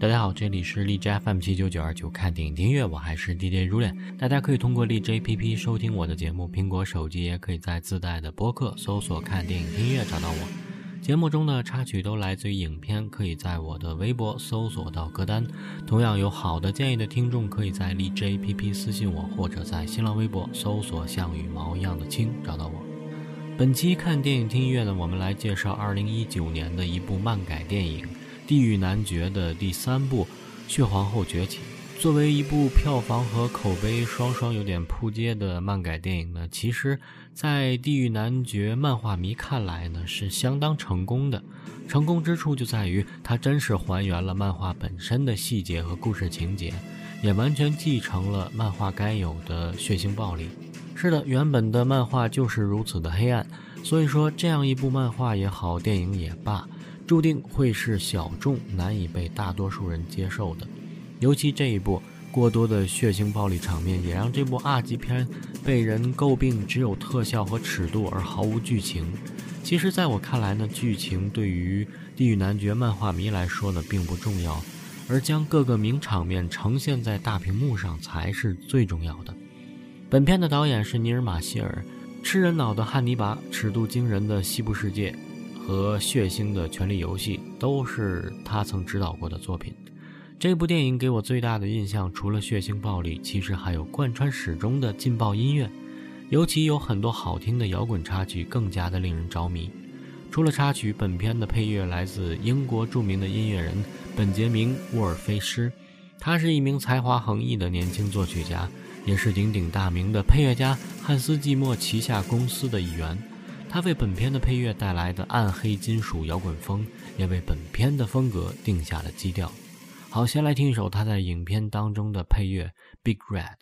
大家好，这里是荔枝 FM 七九九二九看电影听乐，我还是 DJ 如恋。大家可以通过荔枝 APP 收听我的节目，苹果手机也可以在自带的播客搜索“看电影听乐”找到我。节目中的插曲都来自于影片，可以在我的微博搜索到歌单。同样有好的建议的听众，可以在荔枝 APP 私信我，或者在新浪微博搜索“像羽毛一样的青”找到我。本期看电影听音乐呢，我们来介绍二零一九年的一部漫改电影。《地狱男爵》的第三部《血皇后崛起》，作为一部票房和口碑双双有点扑街的漫改电影呢，其实，在《地狱男爵》漫画迷看来呢，是相当成功的。成功之处就在于它真是还原了漫画本身的细节和故事情节，也完全继承了漫画该有的血腥暴力。是的，原本的漫画就是如此的黑暗，所以说这样一部漫画也好，电影也罢。注定会是小众、难以被大多数人接受的，尤其这一部过多的血腥暴力场面，也让这部二级片被人诟病只有特效和尺度而毫无剧情。其实，在我看来呢，剧情对于《地狱男爵》漫画迷来说呢并不重要，而将各个名场面呈现在大屏幕上才是最重要的。本片的导演是尼尔·马歇尔，《吃人脑的汉尼拔》，尺度惊人的西部世界。和血腥的权力游戏都是他曾指导过的作品。这部电影给我最大的印象，除了血腥暴力，其实还有贯穿始终的劲爆音乐，尤其有很多好听的摇滚插曲，更加的令人着迷。除了插曲，本片的配乐来自英国著名的音乐人本杰明·沃尔菲斯，他是一名才华横溢的年轻作曲家，也是鼎鼎大名的配乐家汉斯季默旗下公司的一员。他为本片的配乐带来的暗黑金属摇滚风，也为本片的风格定下了基调。好，先来听一首他在影片当中的配乐《Big Red》。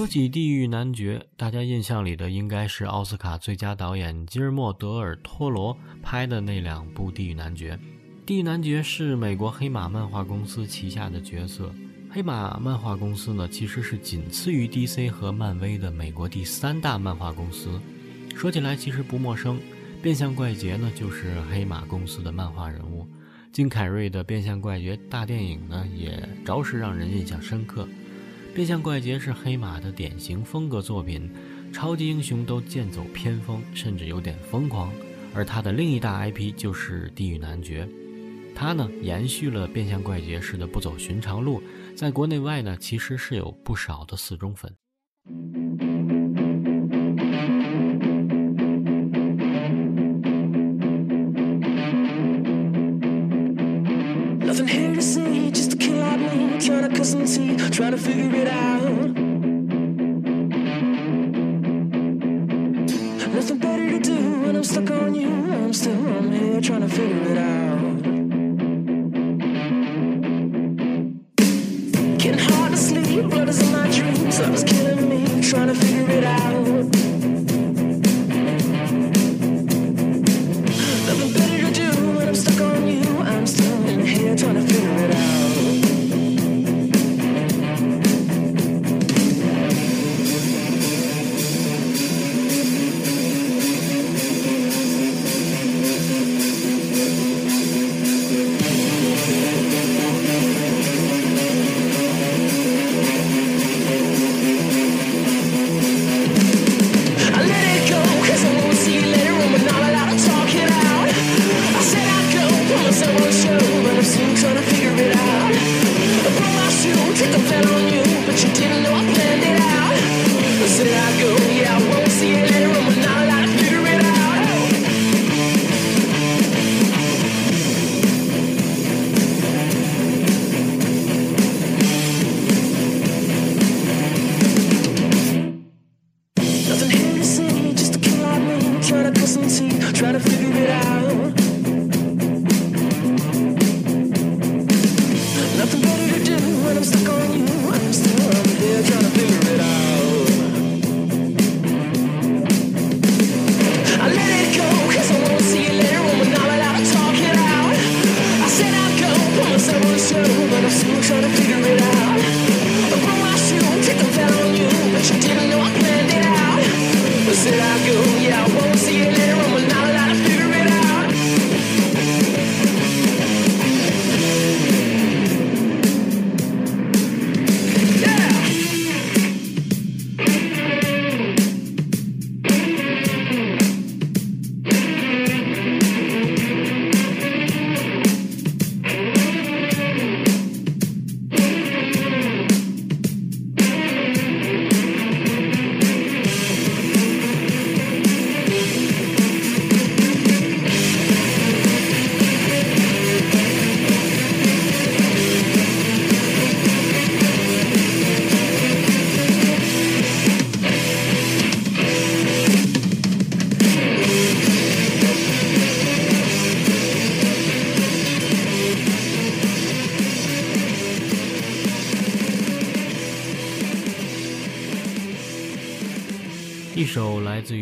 说起《地狱男爵》，大家印象里的应该是奥斯卡最佳导演吉尔莫·德尔·托罗拍的那两部《地狱男爵》。《地狱男爵》是美国黑马漫画公司旗下的角色。黑马漫画公司呢，其实是仅次于 DC 和漫威的美国第三大漫画公司。说起来其实不陌生，变相怪杰呢就是黑马公司的漫画人物。金凯瑞的《变相怪杰》大电影呢，也着实让人印象深刻。变相怪杰是黑马的典型风格作品，超级英雄都剑走偏锋，甚至有点疯狂。而他的另一大 IP 就是《地狱男爵》，他呢延续了变相怪杰式的不走寻常路，在国内外呢其实是有不少的死忠粉。Trying to cut some tea, trying to figure it out. Nothing better to do when I'm stuck on you. I'm still on here trying to figure it out.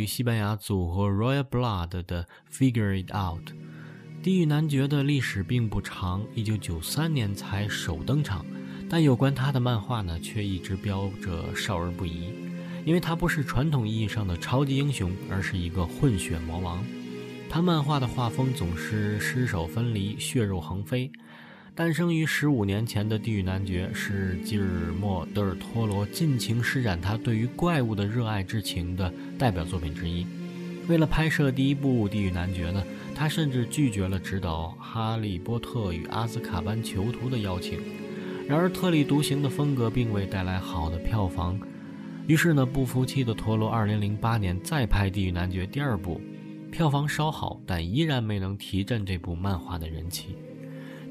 西班牙组合 Royal Blood 的《Figure It Out》。地狱男爵的历史并不长，一九九三年才首登场，但有关他的漫画呢，却一直标着少儿不宜，因为他不是传统意义上的超级英雄，而是一个混血魔王。他漫画的画风总是尸首分离，血肉横飞。诞生于十五年前的地狱男爵是吉尔莫·德尔托罗尽情施展他对于怪物的热爱之情的代表作品之一。为了拍摄第一部地狱男爵呢，他甚至拒绝了指导《哈利波特与阿兹卡班囚徒》的邀请。然而，特立独行的风格并未带来好的票房，于是呢，不服气的陀螺2008年再拍《地狱男爵》第二部，票房稍好，但依然没能提振这部漫画的人气。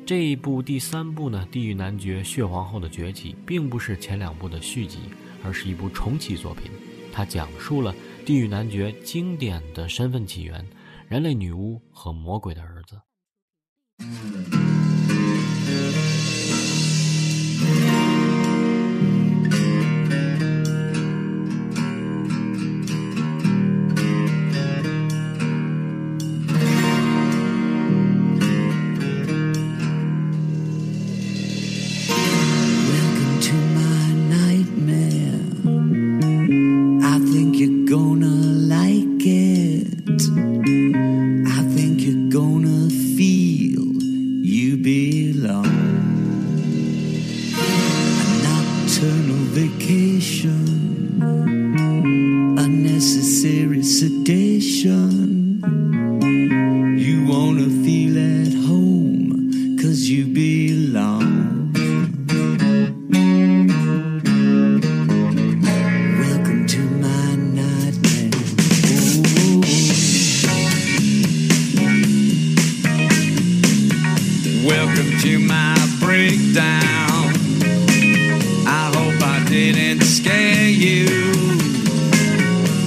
这一部第三部呢，《地狱男爵：血皇后的崛起》并不是前两部的续集，而是一部重启作品。它讲述了地狱男爵经典的身份起源——人类女巫和魔鬼的儿子。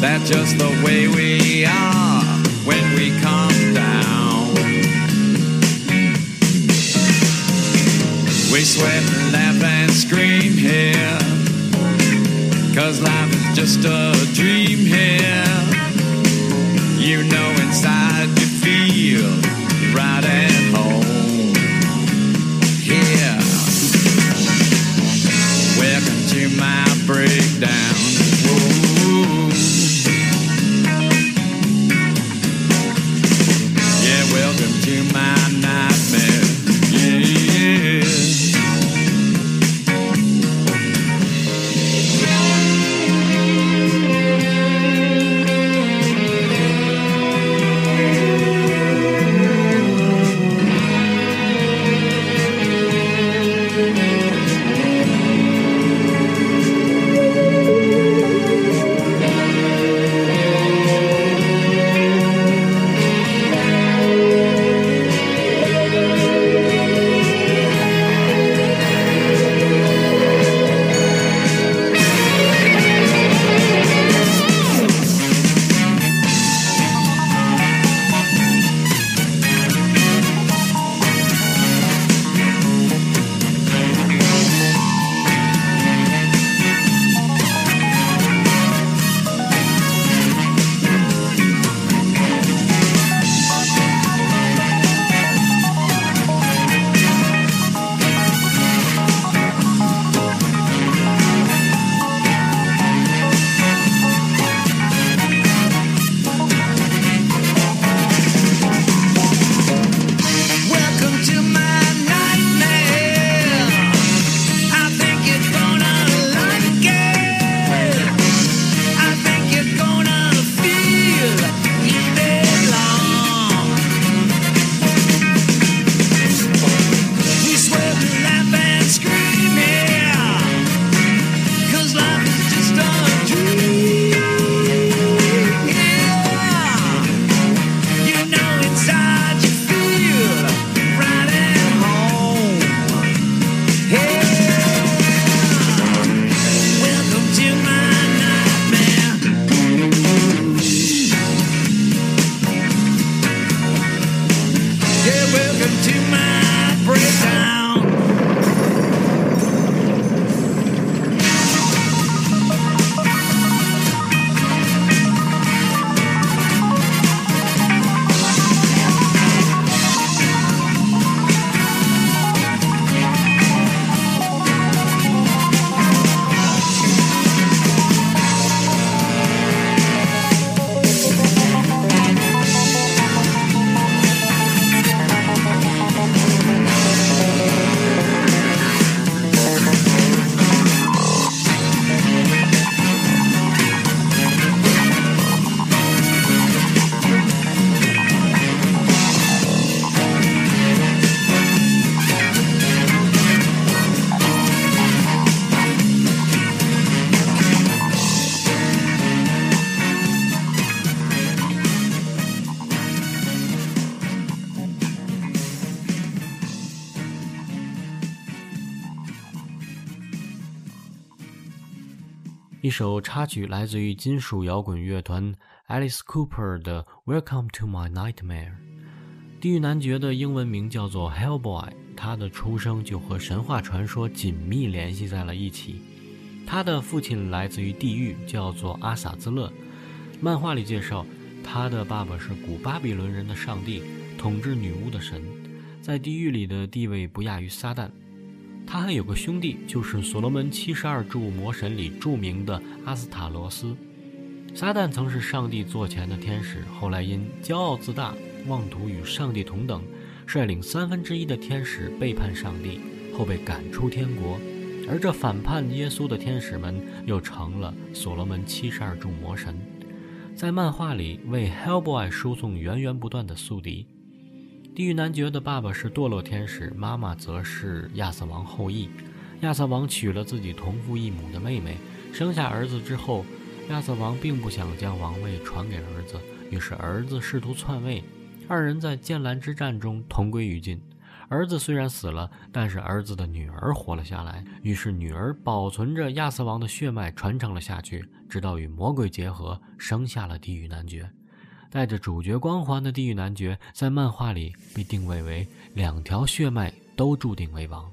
That's just the way we are when we come down. We sweat, laugh, and scream here. Cause life is just a dream here. You know inside you feel right at home. Here. Welcome to my breakdown. 一首插曲来自于金属摇滚乐团 Alice Cooper 的《Welcome to My Nightmare》。地狱男爵的英文名叫做 Hellboy，他的出生就和神话传说紧密联系在了一起。他的父亲来自于地狱，叫做阿撒兹勒。漫画里介绍，他的爸爸是古巴比伦人的上帝，统治女巫的神，在地狱里的地位不亚于撒旦。他还有个兄弟，就是所罗门七十二柱魔神里著名的阿斯塔罗斯。撒旦曾是上帝座前的天使，后来因骄傲自大、妄图与上帝同等，率领三分之一的天使背叛上帝，后被赶出天国。而这反叛耶稣的天使们又成了所罗门七十二柱魔神。在漫画里为 Hellboy 输送源源不断的宿敌。地狱男爵的爸爸是堕落天使，妈妈则是亚瑟王后裔。亚瑟王娶了自己同父异母的妹妹，生下儿子之后，亚瑟王并不想将王位传给儿子，于是儿子试图篡位，二人在剑兰之战中同归于尽。儿子虽然死了，但是儿子的女儿活了下来，于是女儿保存着亚瑟王的血脉传承了下去，直到与魔鬼结合，生下了地狱男爵。带着主角光环的地狱男爵，在漫画里被定位为两条血脉都注定为王。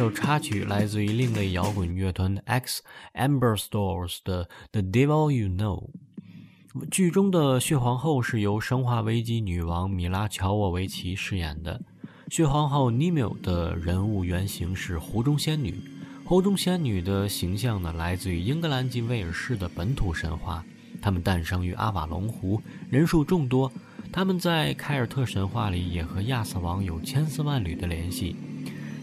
首插曲来自于另类摇滚乐团 X Amber Stores 的《The Devil You Know》。剧中的血皇后是由《生化危机》女王米拉乔沃维奇饰演的。血皇后 Nimue 的人物原型是湖中仙女。湖中仙女的形象呢，来自于英格兰及威尔士的本土神话。她们诞生于阿瓦隆湖，人数众多。他们在凯尔特神话里也和亚瑟王有千丝万缕的联系。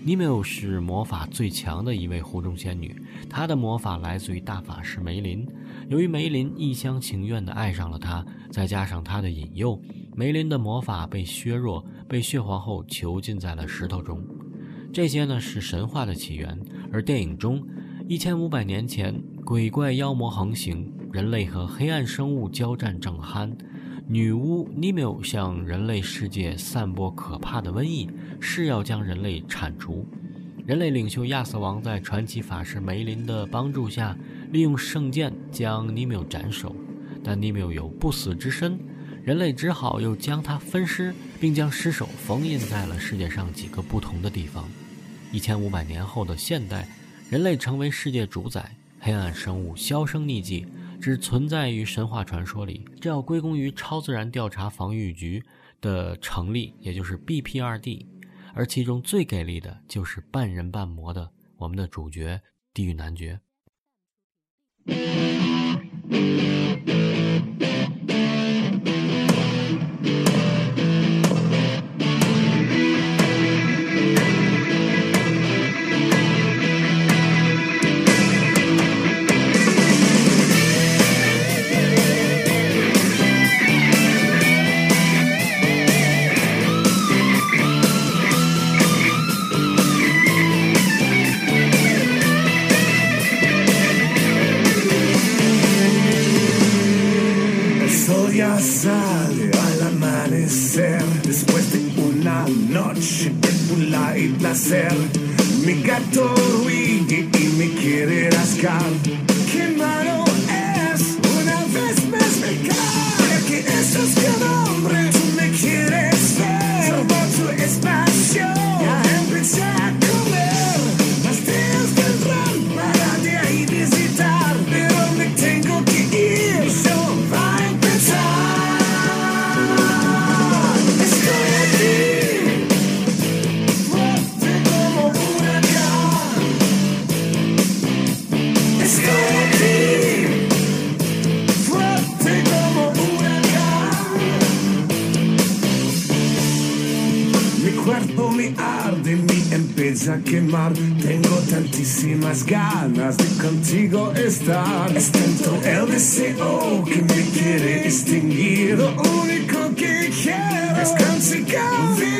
尼缪尔是魔法最强的一位湖中仙女，她的魔法来自于大法师梅林。由于梅林一厢情愿地爱上了她，再加上她的引诱，梅林的魔法被削弱，被血皇后囚禁在了石头中。这些呢是神话的起源，而电影中，一千五百年前，鬼怪妖魔横行，人类和黑暗生物交战正酣。女巫尼缪向人类世界散播可怕的瘟疫，誓要将人类铲除。人类领袖亚瑟王在传奇法师梅林的帮助下，利用圣剑将尼缪斩首。但尼缪有不死之身，人类只好又将他分尸，并将尸首封印在了世界上几个不同的地方。一千五百年后的现代，人类成为世界主宰，黑暗生物销声匿迹。只存在于神话传说里，这要归功于超自然调查防御局的成立，也就是 B P 二 D，而其中最给力的就是半人半魔的我们的主角地狱男爵。Noche de pula y placer. Mi gato ruigue y me quiere rascar. Qué malo es una vez más pecar. Es que hombre a quemar. Tengo tantísimas ganas de contigo estar. Es tanto el deseo que me quiere extinguir. Lo único que quiero es consigo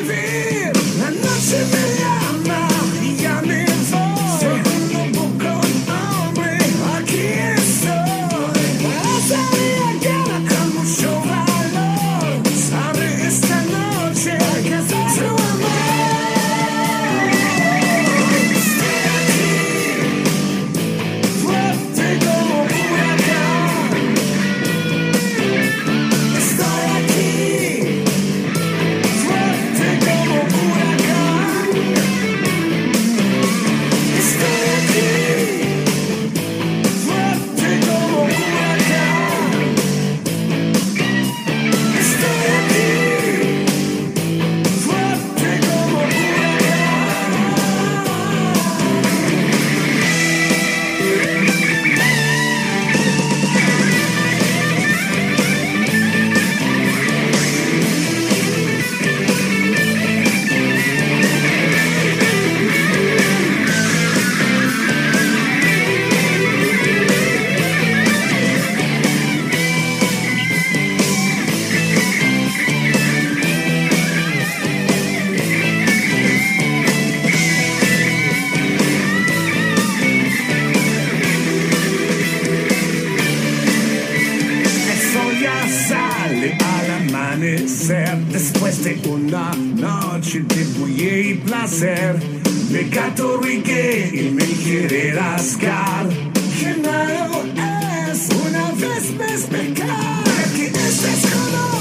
y placer. Mi gato rique y me quiere rascar. Malo es una vez más pecar. Que estás con hombre,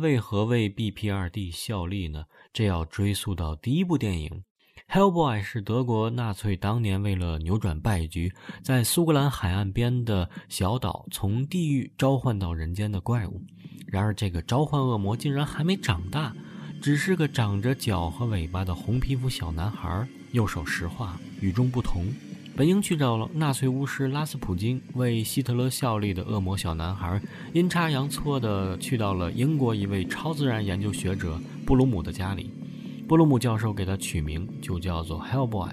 为何为 BP2D 效力呢？这要追溯到第一部电影。Hellboy 是德国纳粹当年为了扭转败局，在苏格兰海岸边的小岛从地狱召唤到人间的怪物。然而，这个召唤恶魔竟然还没长大，只是个长着脚和尾巴的红皮肤小男孩，右手石化，与众不同。本应去找了纳粹巫师拉斯普京为希特勒效力的恶魔小男孩，阴差阳错地去到了英国一位超自然研究学者布鲁姆的家里。布鲁姆教授给他取名就叫做 Hellboy。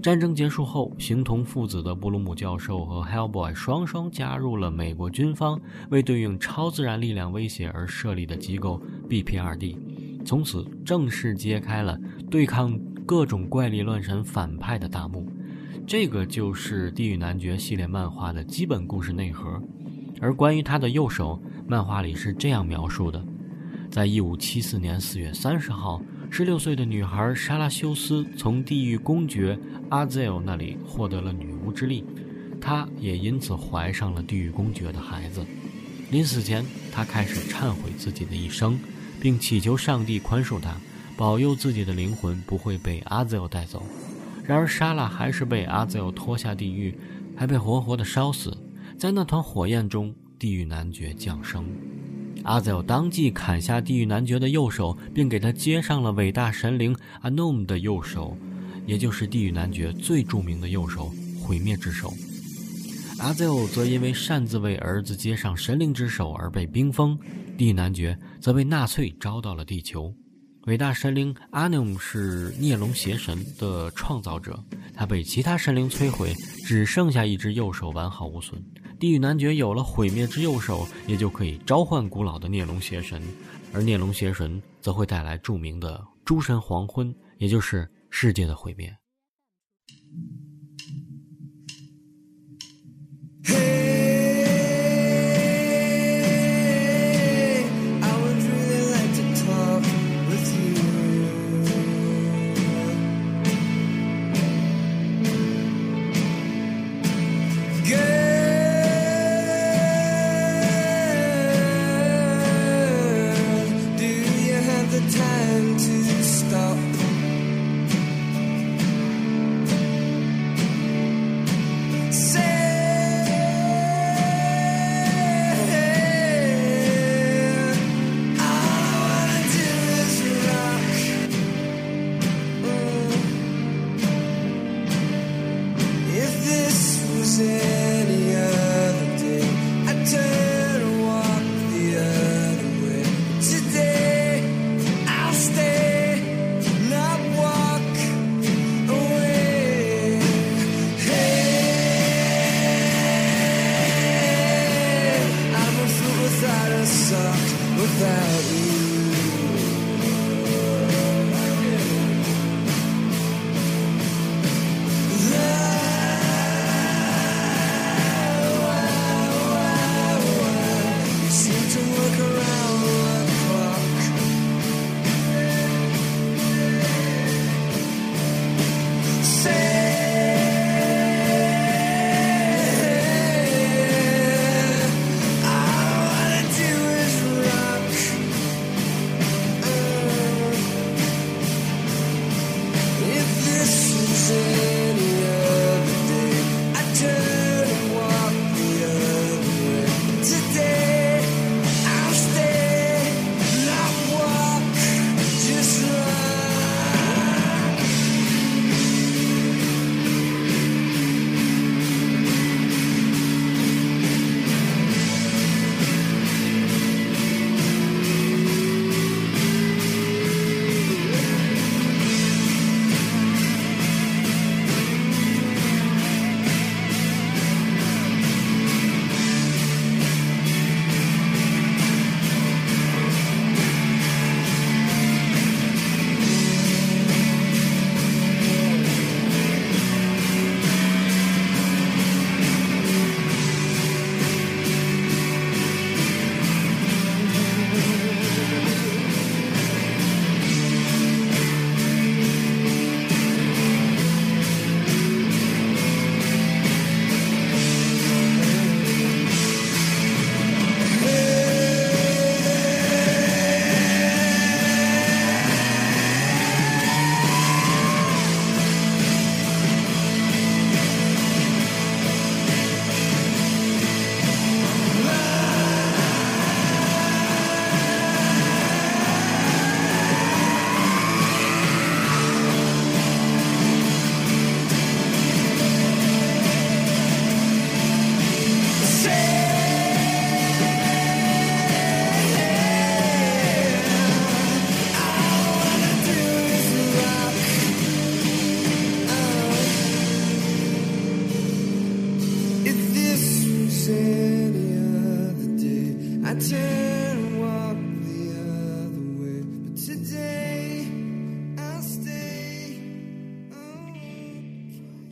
战争结束后，形同父子的布鲁姆教授和 Hellboy 双双加入了美国军方为对应超自然力量威胁而设立的机构 BP2D，从此正式揭开了对抗各种怪力乱神反派的大幕。这个就是《地狱男爵》系列漫画的基本故事内核。而关于他的右手，漫画里是这样描述的：在1574年4月30号。十六岁的女孩莎拉修斯从地狱公爵阿泽尔那里获得了女巫之力，她也因此怀上了地狱公爵的孩子。临死前，她开始忏悔自己的一生，并祈求上帝宽恕她，保佑自己的灵魂不会被阿泽尔带走。然而，莎拉还是被阿泽尔拖下地狱，还被活活的烧死在那团火焰中。地狱男爵降生。阿泽尔当即砍下地狱男爵的右手，并给他接上了伟大神灵阿诺姆的右手，也就是地狱男爵最著名的右手——毁灭之手。阿泽尔则因为擅自为儿子接上神灵之手而被冰封，地狱男爵则被纳粹招到了地球。伟大神灵阿努姆是孽龙邪神的创造者，他被其他神灵摧毁，只剩下一只右手完好无损。地狱男爵有了毁灭之右手，也就可以召唤古老的孽龙邪神，而孽龙邪神则会带来著名的诸神黄昏，也就是世界的毁灭。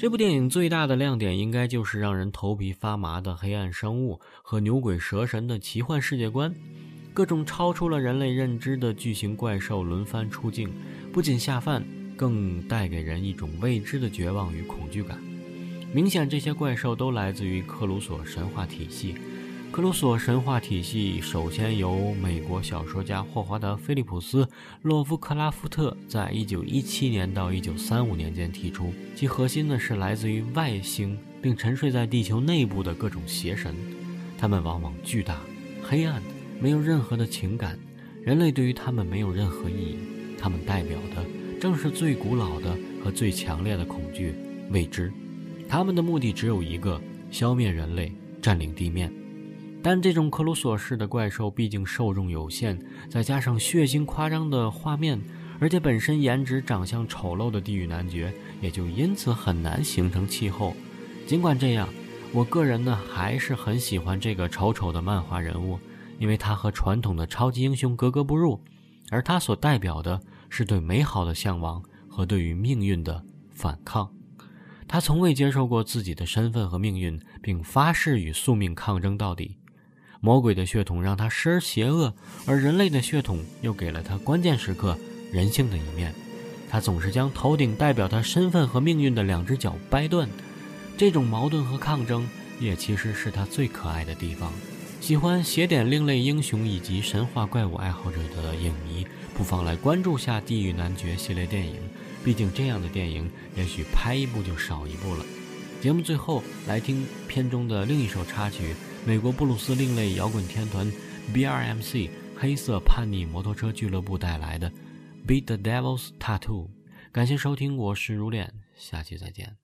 这部电影最大的亮点应该就是让人头皮发麻的黑暗生物和牛鬼蛇神的奇幻世界观，各种超出了人类认知的巨型怪兽轮番出镜，不仅下饭，更带给人一种未知的绝望与恐惧感。明显，这些怪兽都来自于克鲁索神话体系。克鲁索神话体系首先由美国小说家霍华德·菲利普斯·洛夫克拉夫特在1917年到1935年间提出，其核心呢是来自于外星并沉睡在地球内部的各种邪神，他们往往巨大、黑暗，没有任何的情感，人类对于他们没有任何意义。他们代表的正是最古老的和最强烈的恐惧——未知。他们的目的只有一个：消灭人类，占领地面。但这种克鲁索式的怪兽毕竟受众有限，再加上血腥夸张的画面，而且本身颜值长相丑陋的地狱男爵，也就因此很难形成气候。尽管这样，我个人呢还是很喜欢这个丑丑的漫画人物，因为他和传统的超级英雄格格不入，而他所代表的是对美好的向往和对于命运的反抗。他从未接受过自己的身份和命运，并发誓与宿命抗争到底。魔鬼的血统让他时而邪恶，而人类的血统又给了他关键时刻人性的一面。他总是将头顶代表他身份和命运的两只脚掰断。这种矛盾和抗争，也其实是他最可爱的地方。喜欢写点另类英雄以及神话怪物爱好者的影迷，不妨来关注下《地狱男爵》系列电影。毕竟这样的电影，也许拍一部就少一部了。节目最后来听片中的另一首插曲，美国布鲁斯另类摇滚天团 B.R.M.C 黑色叛逆摩托车俱乐部带来的《Beat the Devil's Tattoo》。感谢收听，我是如恋，下期再见。